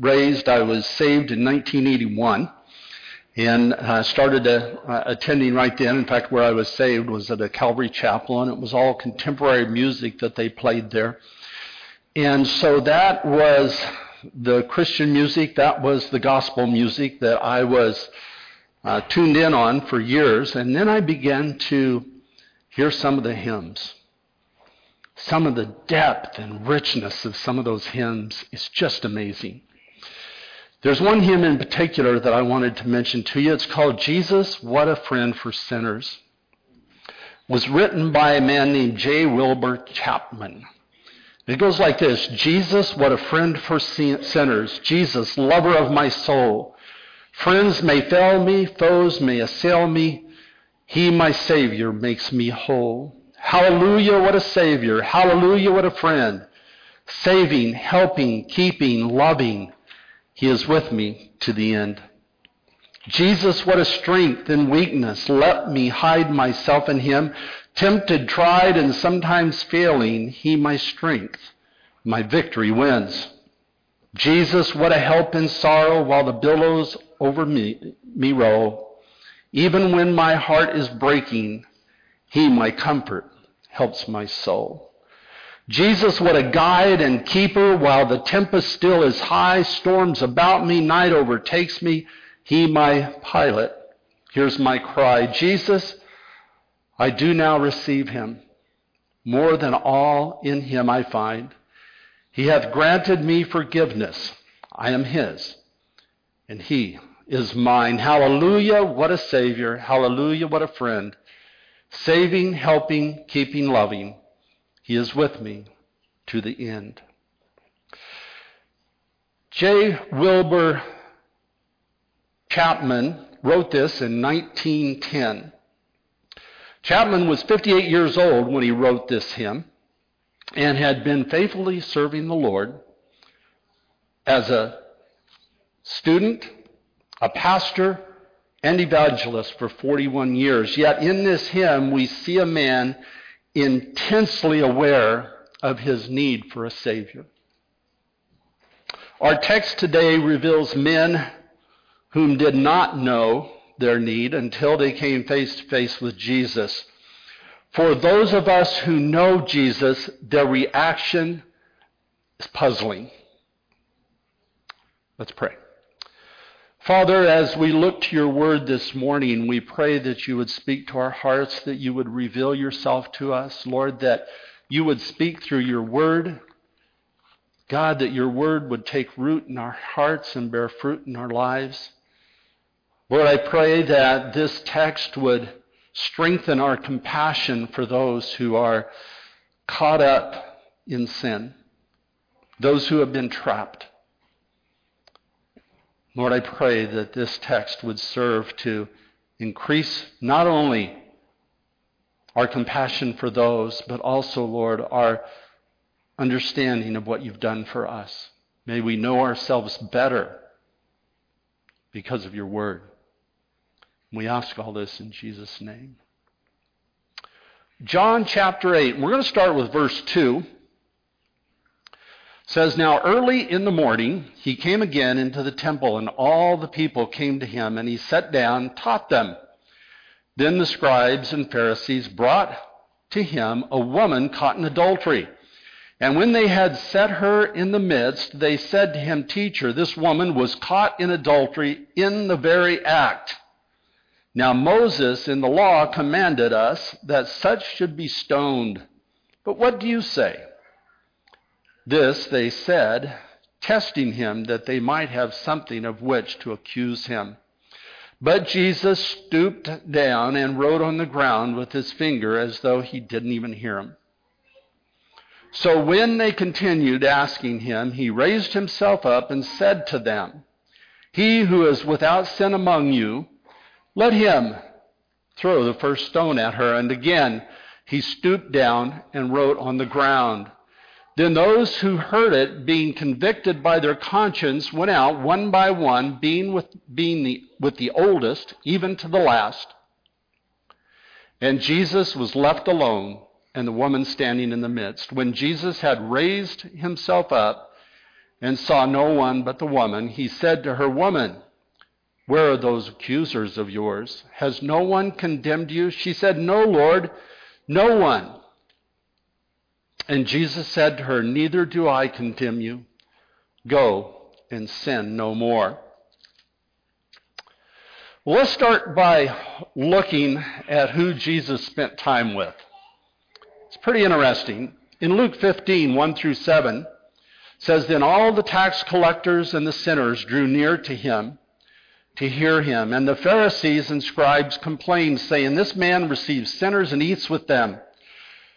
raised, I was saved in 1981 and uh, started uh, attending right then. In fact, where I was saved was at a Calvary Chapel, and it was all contemporary music that they played there. And so that was the Christian music, that was the gospel music that I was uh, tuned in on for years. And then I began to hear some of the hymns. Some of the depth and richness of some of those hymns is just amazing. There's one hymn in particular that I wanted to mention to you. It's called Jesus, What a Friend for Sinners. It was written by a man named J. Wilbur Chapman. It goes like this Jesus, what a friend for sinners. Jesus, lover of my soul. Friends may fail me, foes may assail me. He, my Savior, makes me whole. Hallelujah, what a Savior. Hallelujah, what a friend. Saving, helping, keeping, loving he is with me to the end. Jesus, what a strength in weakness. Let me hide myself in him. Tempted, tried, and sometimes failing, he my strength. My victory wins. Jesus, what a help in sorrow while the billows over me, me roll. Even when my heart is breaking, he, my comfort, helps my soul. Jesus, what a guide and keeper while the tempest still is high, storms about me, night overtakes me. He, my pilot, hears my cry. Jesus, I do now receive him. More than all in him I find. He hath granted me forgiveness. I am his, and he is mine. Hallelujah, what a Savior. Hallelujah, what a friend. Saving, helping, keeping, loving. He is with me to the end. J. Wilbur Chapman wrote this in 1910. Chapman was 58 years old when he wrote this hymn and had been faithfully serving the Lord as a student, a pastor, and evangelist for 41 years. Yet in this hymn, we see a man intensely aware of his need for a Savior. Our text today reveals men whom did not know their need until they came face to face with Jesus. For those of us who know Jesus, their reaction is puzzling. Let's pray. Father, as we look to your word this morning, we pray that you would speak to our hearts, that you would reveal yourself to us. Lord, that you would speak through your word. God, that your word would take root in our hearts and bear fruit in our lives. Lord, I pray that this text would strengthen our compassion for those who are caught up in sin, those who have been trapped. Lord, I pray that this text would serve to increase not only our compassion for those, but also, Lord, our understanding of what you've done for us. May we know ourselves better because of your word. We ask all this in Jesus' name. John chapter 8. We're going to start with verse 2 says, Now early in the morning he came again into the temple, and all the people came to him, and he sat down, taught them. Then the scribes and Pharisees brought to him a woman caught in adultery. And when they had set her in the midst, they said to him, Teacher, this woman was caught in adultery in the very act. Now Moses in the law commanded us that such should be stoned. But what do you say? This they said, testing him that they might have something of which to accuse him. But Jesus stooped down and wrote on the ground with his finger as though he didn't even hear him. So when they continued asking him, he raised himself up and said to them, He who is without sin among you, let him throw the first stone at her. And again he stooped down and wrote on the ground. Then those who heard it, being convicted by their conscience, went out one by one, being with, being the, with the oldest, even to the last. And Jesus was left alone, and the woman standing in the midst. When Jesus had raised himself up and saw no one but the woman, he said to her, Woman, where are those accusers of yours? Has no one condemned you? She said, No, Lord, no one. And Jesus said to her, Neither do I condemn you. Go and sin no more. Well, let's start by looking at who Jesus spent time with. It's pretty interesting. In Luke 15, 1 through 7, says, Then all the tax collectors and the sinners drew near to him to hear him. And the Pharisees and scribes complained, saying, This man receives sinners and eats with them.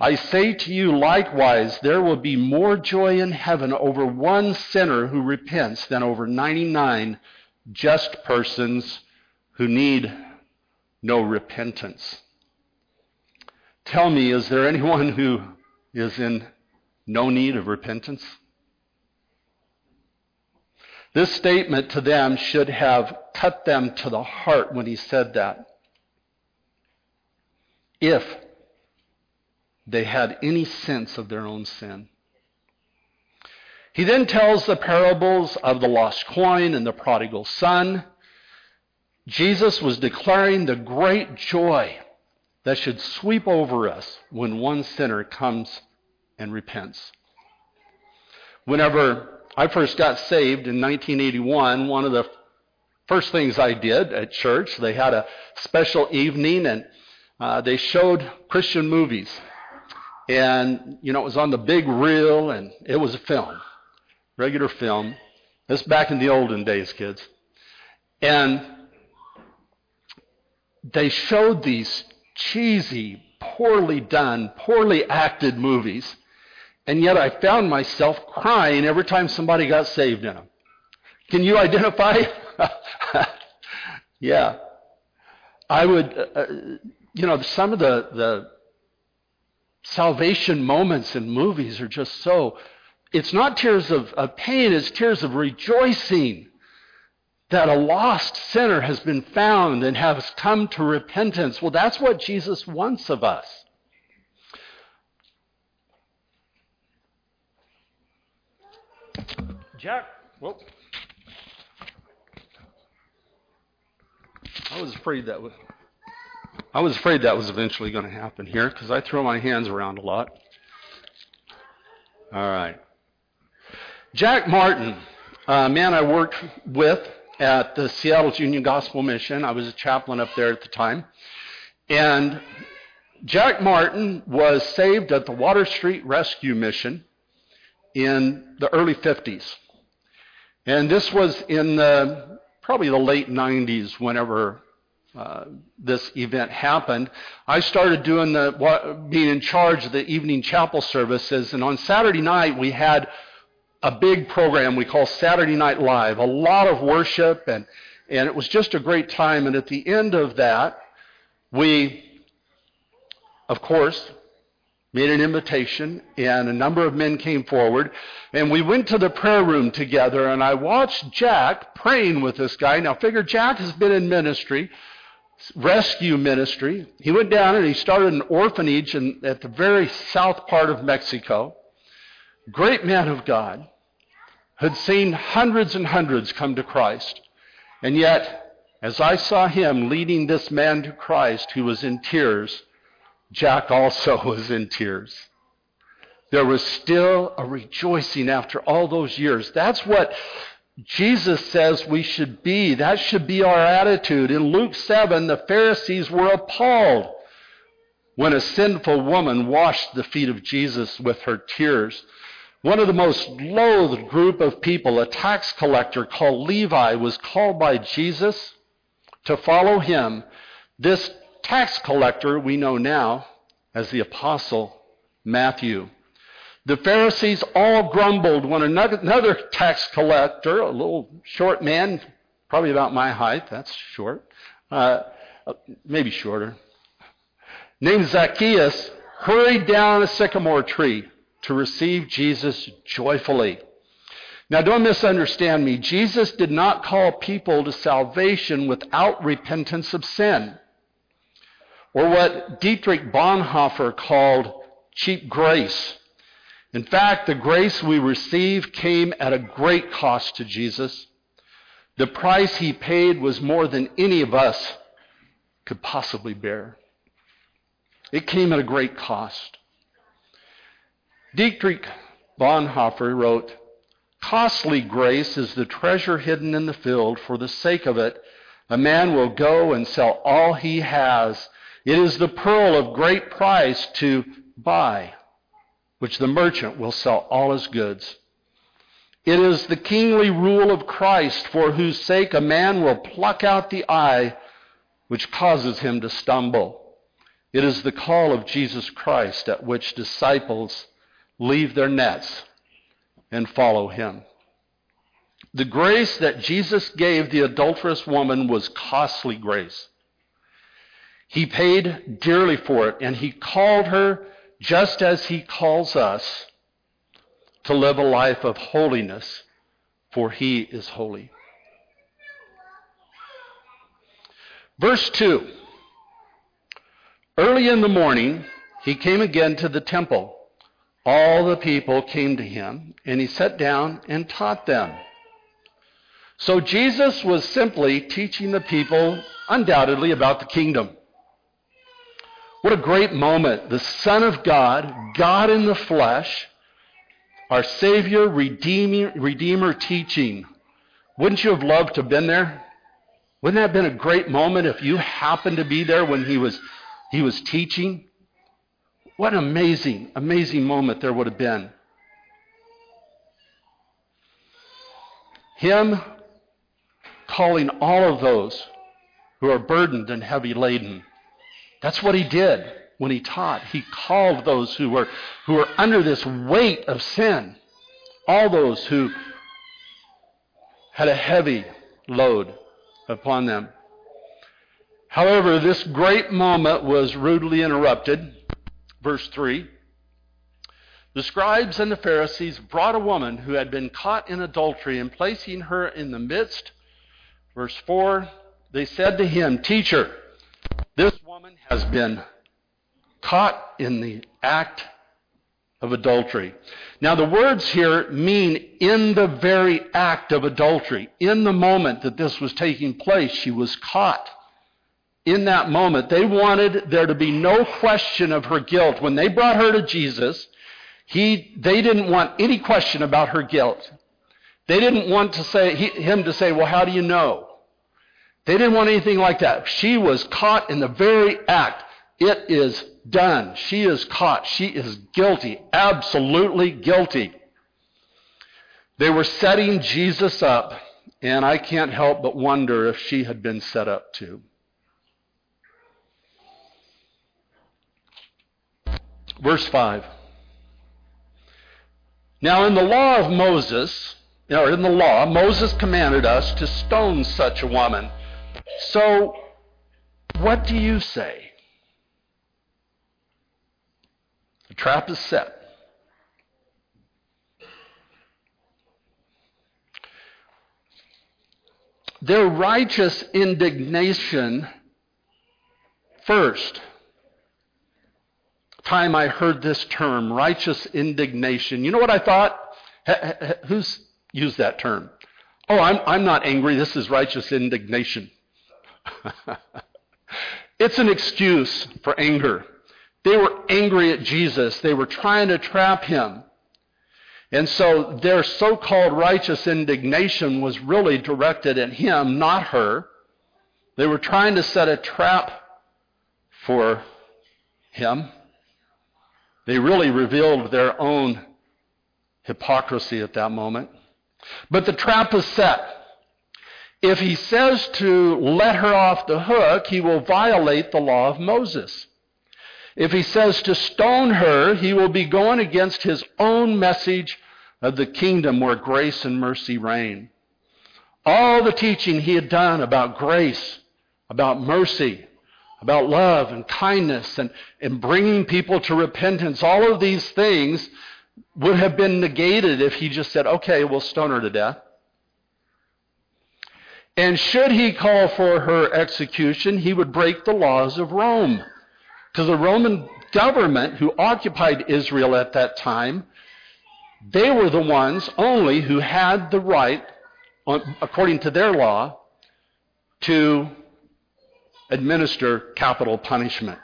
I say to you likewise, there will be more joy in heaven over one sinner who repents than over 99 just persons who need no repentance. Tell me, is there anyone who is in no need of repentance? This statement to them should have cut them to the heart when he said that. If they had any sense of their own sin. He then tells the parables of the lost coin and the prodigal son. Jesus was declaring the great joy that should sweep over us when one sinner comes and repents. Whenever I first got saved in 1981. One of the first things I did at church, they had a special evening and uh, they showed Christian movies. And, you know, it was on the big reel and it was a film, regular film. This back in the olden days, kids. And they showed these cheesy, poorly done, poorly acted movies and yet I found myself crying every time somebody got saved in them. Can you identify? yeah. I would, uh, uh, you know, some of the, the salvation moments in movies are just so, it's not tears of, of pain, it's tears of rejoicing that a lost sinner has been found and has come to repentance. Well, that's what Jesus wants of us. Jack, whoa. I was afraid that was. I was afraid that was eventually going to happen here because I throw my hands around a lot. All right. Jack Martin, a man I worked with at the Seattle Union Gospel Mission. I was a chaplain up there at the time. And Jack Martin was saved at the Water Street Rescue Mission in the early 50s. And this was in the, probably the late 90s whenever uh, this event happened. I started doing the, being in charge of the evening chapel services, and on Saturday night we had a big program we call Saturday Night Live, a lot of worship, and, and it was just a great time. And at the end of that, we, of course, made an invitation, and a number of men came forward. And we went to the prayer room together, and I watched Jack praying with this guy. Now, figure Jack has been in ministry, rescue ministry. He went down and he started an orphanage in, at the very south part of Mexico. Great man of God. Had seen hundreds and hundreds come to Christ. And yet, as I saw him leading this man to Christ who was in tears, Jack also was in tears. There was still a rejoicing after all those years. That's what Jesus says we should be. That should be our attitude. In Luke 7, the Pharisees were appalled when a sinful woman washed the feet of Jesus with her tears. One of the most loathed group of people, a tax collector called Levi, was called by Jesus to follow him. This tax collector we know now as the apostle Matthew. The Pharisees all grumbled when another tax collector, a little short man, probably about my height. That's short. Uh, maybe shorter. Named Zacchaeus hurried down a sycamore tree to receive Jesus joyfully. Now, don't misunderstand me. Jesus did not call people to salvation without repentance of sin, or what Dietrich Bonhoeffer called cheap grace. In fact, the grace we receive came at a great cost to Jesus. The price he paid was more than any of us could possibly bear. It came at a great cost. Dietrich Bonhoeffer wrote, Costly grace is the treasure hidden in the field. For the sake of it, a man will go and sell all he has. It is the pearl of great price to buy, which the merchant will sell all his goods. It is the kingly rule of Christ, for whose sake a man will pluck out the eye which causes him to stumble. It is the call of Jesus Christ at which disciples leave their nets and follow him. The grace that Jesus gave the adulterous woman was costly grace. He paid dearly for it, and he called her just as he calls us to live a life of holiness, for he is holy. Verse 2 Early in the morning, he came again to the temple all the people came to him, and he sat down and taught them. So Jesus was simply teaching the people, undoubtedly, about the kingdom. What a great moment. The Son of God, God in the flesh, our Savior, Redeemer, Redeemer teaching. Wouldn't you have loved to have been there? Wouldn't that have been a great moment if you happened to be there when he was, he was teaching? What an amazing, amazing moment there would have been. Him calling all of those who are burdened and heavy laden. That's what he did when he taught. He called those who were, who were under this weight of sin, all those who had a heavy load upon them. However, this great moment was rudely interrupted Verse 3 The scribes and the Pharisees brought a woman who had been caught in adultery, and placing her in the midst, verse 4, they said to him, Teacher, this woman has been caught in the act of adultery. Now, the words here mean in the very act of adultery. In the moment that this was taking place, she was caught in that moment. They wanted there to be no question of her guilt. When they brought her to Jesus, he, they didn't want any question about her guilt. They didn't want to say, he, him to say, well, how do you know? They didn't want anything like that. She was caught in the very act. It is done. She is caught. She is guilty. Absolutely guilty. They were setting Jesus up, and I can't help but wonder if she had been set up too. Verse 5. Now, in the law of Moses, or in the law, Moses commanded us to stone such a woman. So, what do you say? The trap is set. Their righteous indignation first time I heard this term, righteous indignation, you know what I thought? Who's used that term? Oh, I'm, I'm not angry. This is righteous indignation. it's an excuse for anger. They were angry at Jesus. They were trying to trap him. And so their so called righteous indignation was really directed at him, not her. They were trying to set a trap for him. They really revealed their own hypocrisy at that moment. But the trap is set. If he says to let her off the hook, he will violate the law of Moses. If he says to stone her, he will be going against his own message of the kingdom where grace and mercy reign. All the teaching he had done about grace, about mercy, about love and kindness and, and bringing people to repentance, all of these things would have been negated if he just said, okay, we'll stone her to death. And should he call for her execution, he would break the laws of Rome. Because the Roman government who occupied Israel at that time, they were the ones only who had the right, according to their law, to administer capital punishment.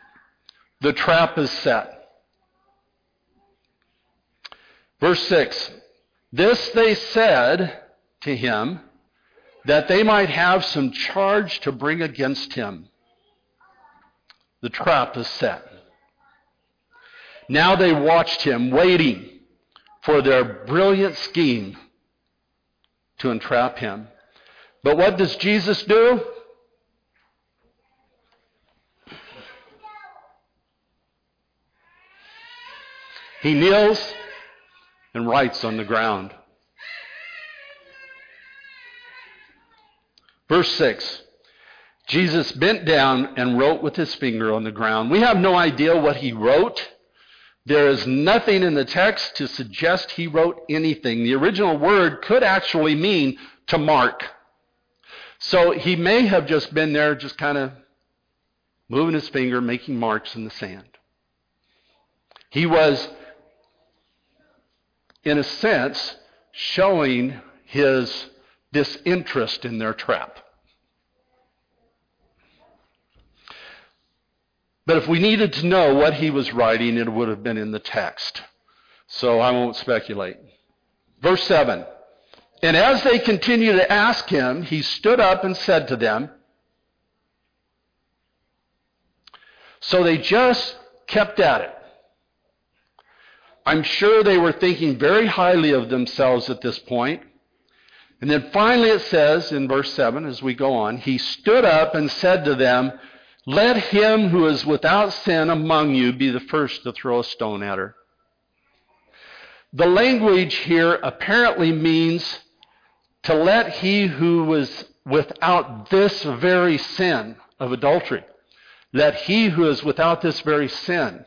The trap is set. Verse 6 This they said to him that they might have some charge to bring against him. The trap is set. Now they watched him, waiting for their brilliant scheme to entrap him. But what does Jesus do? He kneels and writes on the ground. Verse 6 Jesus bent down and wrote with his finger on the ground. We have no idea what he wrote. There is nothing in the text to suggest he wrote anything. The original word could actually mean to mark. So he may have just been there, just kind of moving his finger, making marks in the sand. He was in a sense, showing his disinterest in their trap. But if we needed to know what he was writing, it would have been in the text. So I won't speculate. Verse 7 And as they continued to ask him, he stood up and said to them, So they just kept at it. I'm sure they were thinking very highly of themselves at this point. And then finally it says in verse 7 as we go on, he stood up and said to them, Let him who is without sin among you be the first to throw a stone at her. The language here apparently means to let he who was without this very sin of adultery, let he who is without this very sin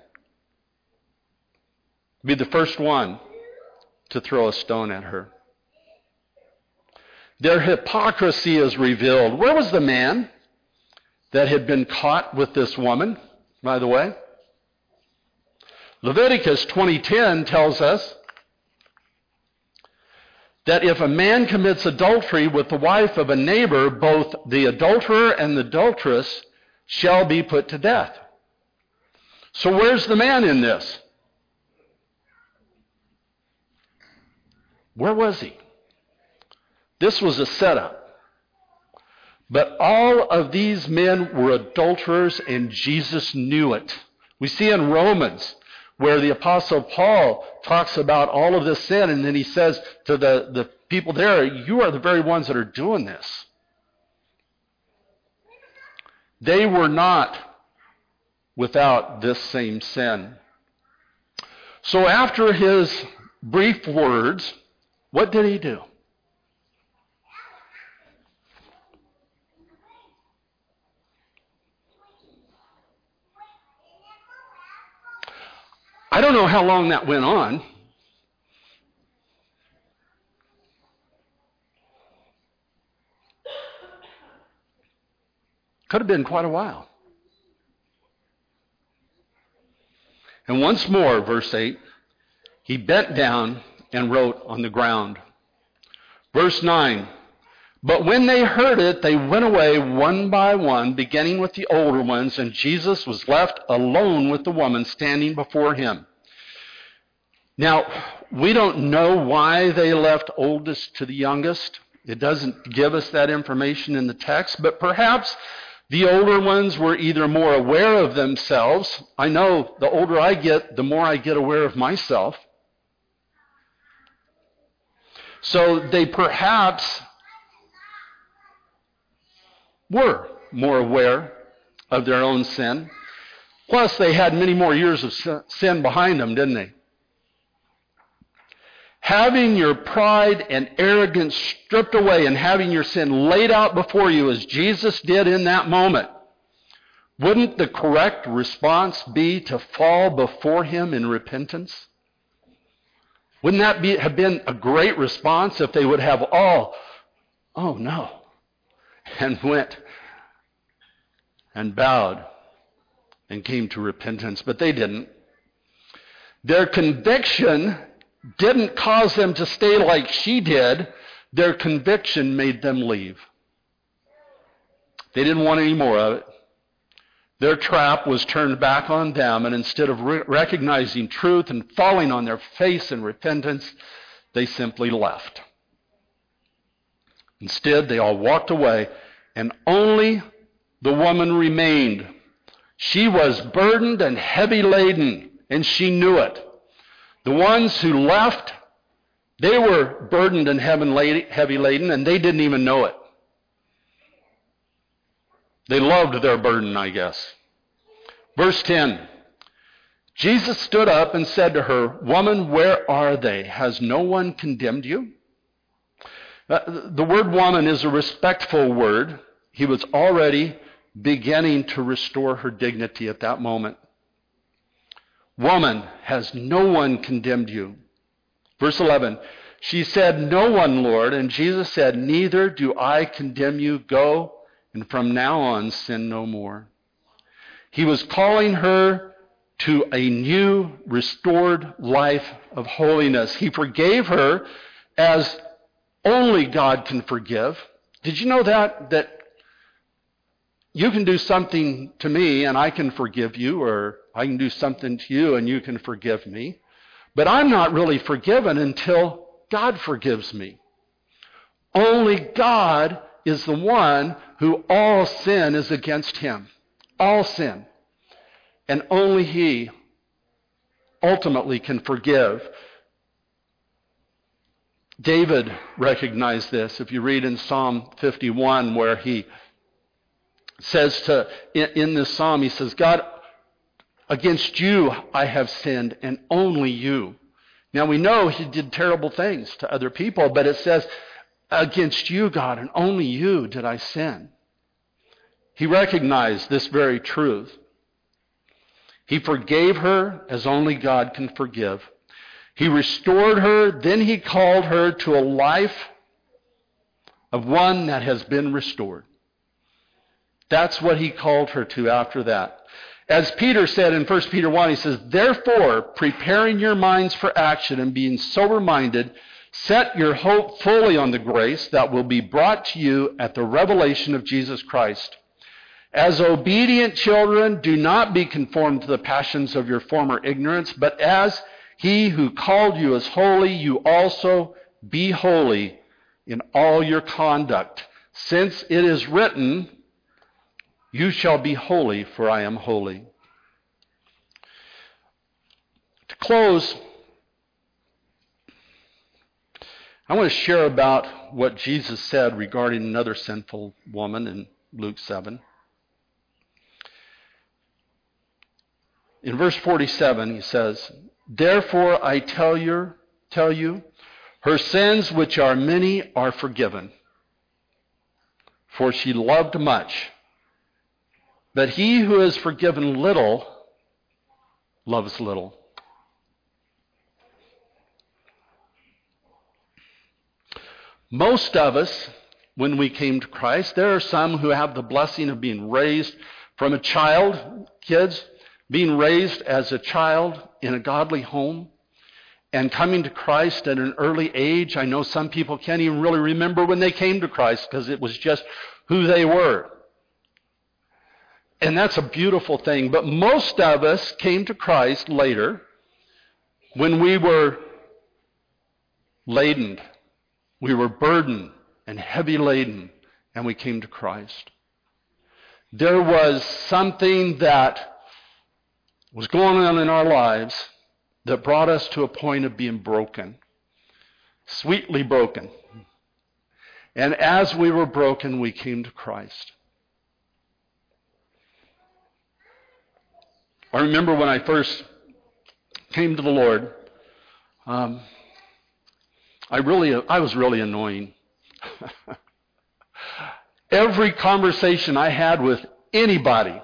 be the first one to throw a stone at her. Their hypocrisy is revealed. Where was the man that had been caught with this woman, by the way? Leviticus 20:10 tells us that if a man commits adultery with the wife of a neighbor, both the adulterer and the adulteress shall be put to death. So where's the man in this? Where was he? This was a setup. But all of these men were adulterers, and Jesus knew it. We see in Romans where the Apostle Paul talks about all of this sin, and then he says to the, the people there, You are the very ones that are doing this. They were not without this same sin. So after his brief words, what did he do? I don't know how long that went on. Could have been quite a while. And once more, verse 8, he bent down and wrote on the ground. Verse 9 But when they heard it, they went away one by one, beginning with the older ones, and Jesus was left alone with the woman standing before him. Now, we don't know why they left oldest to the youngest. It doesn't give us that information in the text, but perhaps the older ones were either more aware of themselves. I know the older I get, the more I get aware of myself. So they perhaps were more aware of their own sin. Plus, they had many more years of sin behind them, didn't they? having your pride and arrogance stripped away and having your sin laid out before you as Jesus did in that moment, wouldn't the correct response be to fall before him in repentance? Wouldn't that be, have been a great response if they would have all, oh no, and went and bowed and came to repentance? But they didn't. Their conviction didn't cause them to stay like she did. Their conviction made them leave. They didn't want any more of it. Their trap was turned back on them, and instead of re- recognizing truth and falling on their face in repentance, they simply left. Instead, they all walked away, and only the woman remained. She was burdened and heavy laden, and she knew it. The ones who left, they were burdened and heavy laden, and they didn't even know it. They loved their burden, I guess. Verse 10 Jesus stood up and said to her, Woman, where are they? Has no one condemned you? Uh, the word woman is a respectful word. He was already beginning to restore her dignity at that moment. Woman, has no one condemned you? Verse 11, she said, No one, Lord. And Jesus said, Neither do I condemn you. Go and from now on sin no more. He was calling her to a new, restored life of holiness. He forgave her as only God can forgive. Did you know that? That you can do something to me and I can forgive you, or I can do something to you and you can forgive me. But I'm not really forgiven until God forgives me. Only God is the one who all sin is against him. All sin. And only he ultimately can forgive. David recognized this. If you read in Psalm 51, where he says to, in, in this psalm, he says, God, against you I have sinned, and only you. Now we know he did terrible things to other people, but it says, Against you, God, and only you did I sin. He recognized this very truth. He forgave her as only God can forgive. He restored her, then he called her to a life of one that has been restored. That's what he called her to after that. As Peter said in 1 Peter 1, he says, Therefore, preparing your minds for action and being sober minded, Set your hope fully on the grace that will be brought to you at the revelation of Jesus Christ. As obedient children, do not be conformed to the passions of your former ignorance, but as he who called you is holy, you also be holy in all your conduct. Since it is written, You shall be holy, for I am holy. To close, I want to share about what Jesus said regarding another sinful woman in Luke 7. In verse 47, he says, Therefore I tell you, tell you, her sins, which are many, are forgiven. For she loved much. But he who is forgiven little loves little. Most of us, when we came to Christ, there are some who have the blessing of being raised from a child, kids, being raised as a child in a godly home and coming to Christ at an early age. I know some people can't even really remember when they came to Christ because it was just who they were. And that's a beautiful thing. But most of us came to Christ later when we were laden we were burdened and heavy laden, and we came to Christ. There was something that was going on in our lives that brought us to a point of being broken, sweetly broken. And as we were broken, we came to Christ. I remember when I first came to the Lord, um, I really, I was really annoying. Every conversation I had with anybody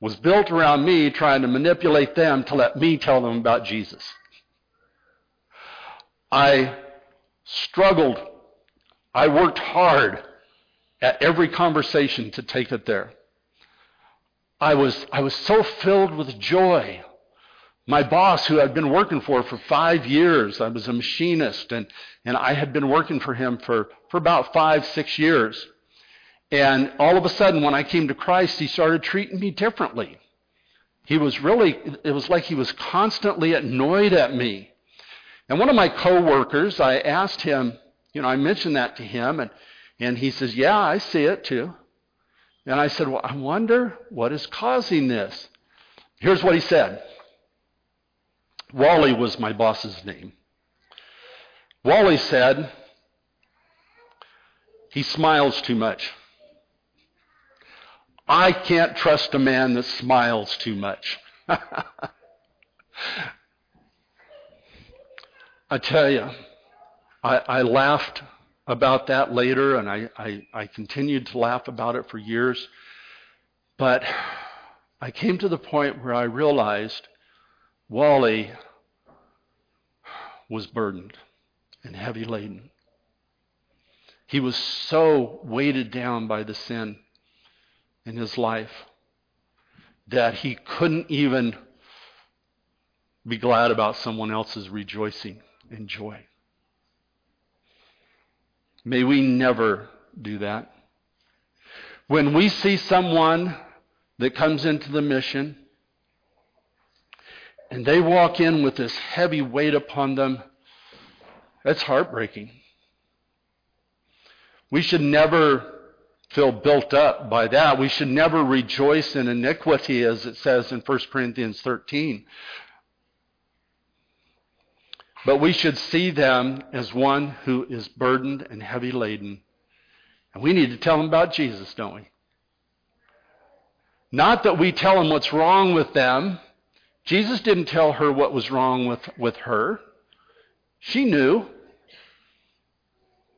was built around me trying to manipulate them to let me tell them about Jesus. I struggled. I worked hard at every conversation to take it there. I was, I was so filled with joy. My boss, who I'd been working for for five years, I was a machinist, and, and I had been working for him for, for about five, six years. And all of a sudden, when I came to Christ, he started treating me differently. He was really, it was like he was constantly annoyed at me. And one of my coworkers, I asked him, you know, I mentioned that to him, and, and he says, Yeah, I see it too. And I said, Well, I wonder what is causing this. Here's what he said Wally was my boss's name. Wally said, He smiles too much. I can't trust a man that smiles too much. I tell you, I, I laughed about that later, and I, I, I continued to laugh about it for years. But I came to the point where I realized Wally was burdened and heavy laden. He was so weighted down by the sin in his life that he couldn't even be glad about someone else's rejoicing and joy. May we never do that. When we see someone that comes into the mission and they walk in with this heavy weight upon them, that's heartbreaking. We should never feel built up by that. We should never rejoice in iniquity, as it says in 1 Corinthians 13. But we should see them as one who is burdened and heavy laden. And we need to tell them about Jesus, don't we? Not that we tell them what's wrong with them. Jesus didn't tell her what was wrong with, with her. She knew.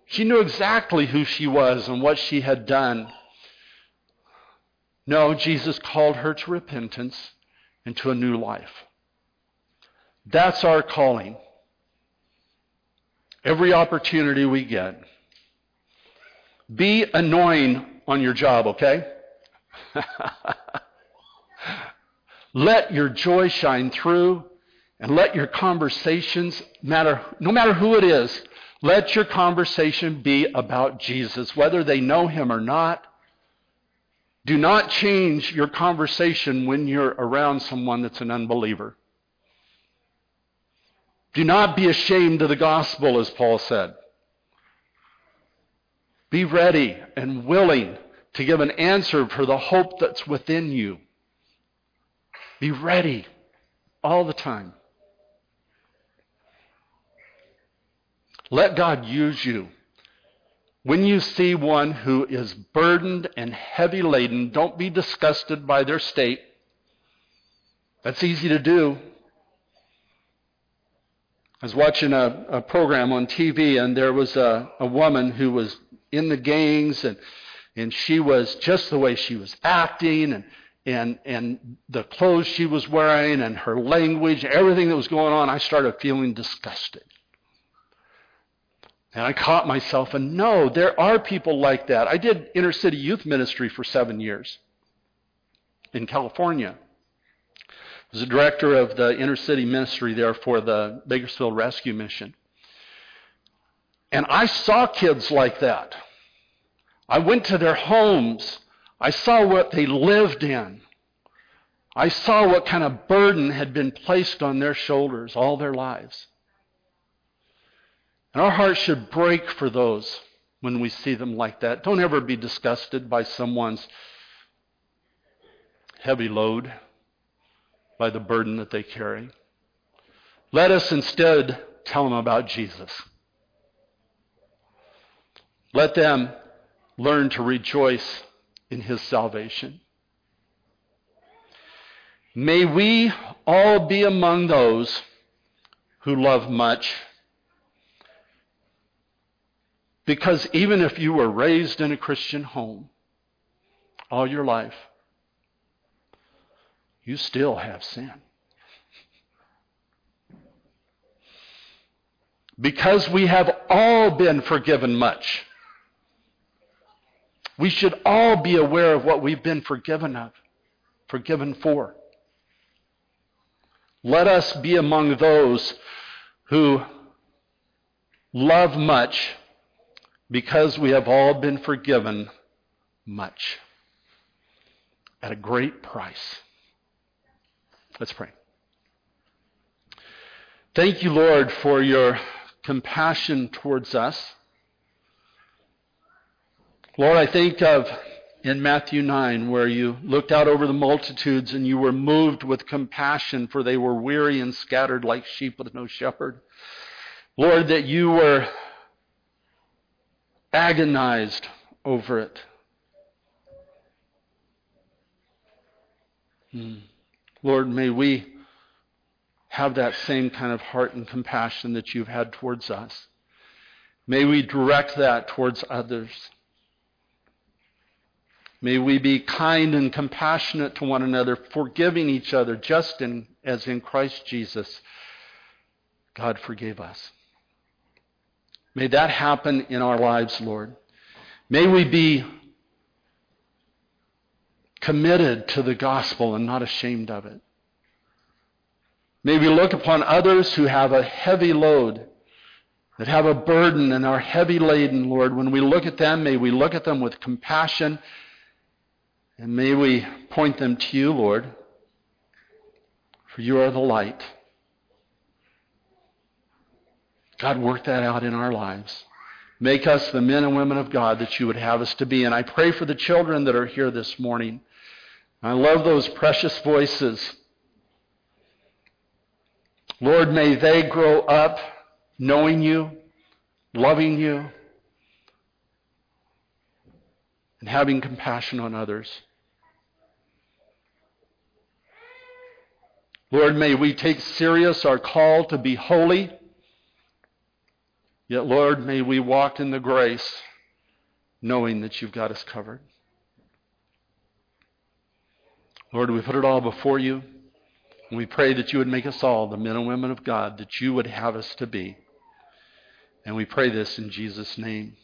She knew exactly who she was and what she had done. No, Jesus called her to repentance and to a new life. That's our calling. Every opportunity we get. Be annoying on your job, okay? let your joy shine through and let your conversations matter, no matter who it is, let your conversation be about Jesus, whether they know him or not. Do not change your conversation when you're around someone that's an unbeliever. Do not be ashamed of the gospel, as Paul said. Be ready and willing to give an answer for the hope that's within you. Be ready all the time. Let God use you. When you see one who is burdened and heavy laden, don't be disgusted by their state. That's easy to do. I was watching a, a program on TV, and there was a, a woman who was in the gangs, and, and she was just the way she was acting, and, and, and the clothes she was wearing, and her language, everything that was going on. I started feeling disgusted. And I caught myself, and no, there are people like that. I did inner city youth ministry for seven years in California. Was the director of the inner city ministry there for the Bakersfield Rescue Mission. And I saw kids like that. I went to their homes. I saw what they lived in. I saw what kind of burden had been placed on their shoulders all their lives. And our hearts should break for those when we see them like that. Don't ever be disgusted by someone's heavy load, by the burden that they carry. Let us instead tell them about Jesus. Let them learn to rejoice in his salvation. May we all be among those who love much Because even if you were raised in a Christian home all your life, you still have sin. Because we have all been forgiven much. We should all be aware of what we've been forgiven of, forgiven for. Let us be among those who love much because we have all been forgiven much at a great price. Let's pray. Thank you, Lord, for your compassion towards us. Lord, I think of in Matthew 9 where you looked out over the multitudes and you were moved with compassion for they were weary and scattered like sheep with no shepherd. Lord, that you were agonized over it. Hmm. Lord, may we have that same kind of heart and compassion that you've had towards us. May we direct that towards others. May we be kind and compassionate to one another, forgiving each other just in, as in Christ Jesus God forgave us. May that happen in our lives, Lord. May we be committed to the gospel and not ashamed of it. May we look upon others who have a heavy load, that have a burden and are heavy laden, Lord. When we look at them, may we look at them with compassion and may we point them to you, Lord, for you are the light. God, work that out in our lives. Make us the men and women of God that you would have us to be. And I pray for the children that are here this morning. I love those precious voices. Lord, may they grow up knowing you, loving you, and having compassion on others. Lord, may we take serious our call to be holy Yet, Lord, may we walk in the grace knowing that you've got us covered. Lord, we put it all before you. And we pray that you would make us all the men and women of God that you would have us to be. And we pray this in Jesus' name.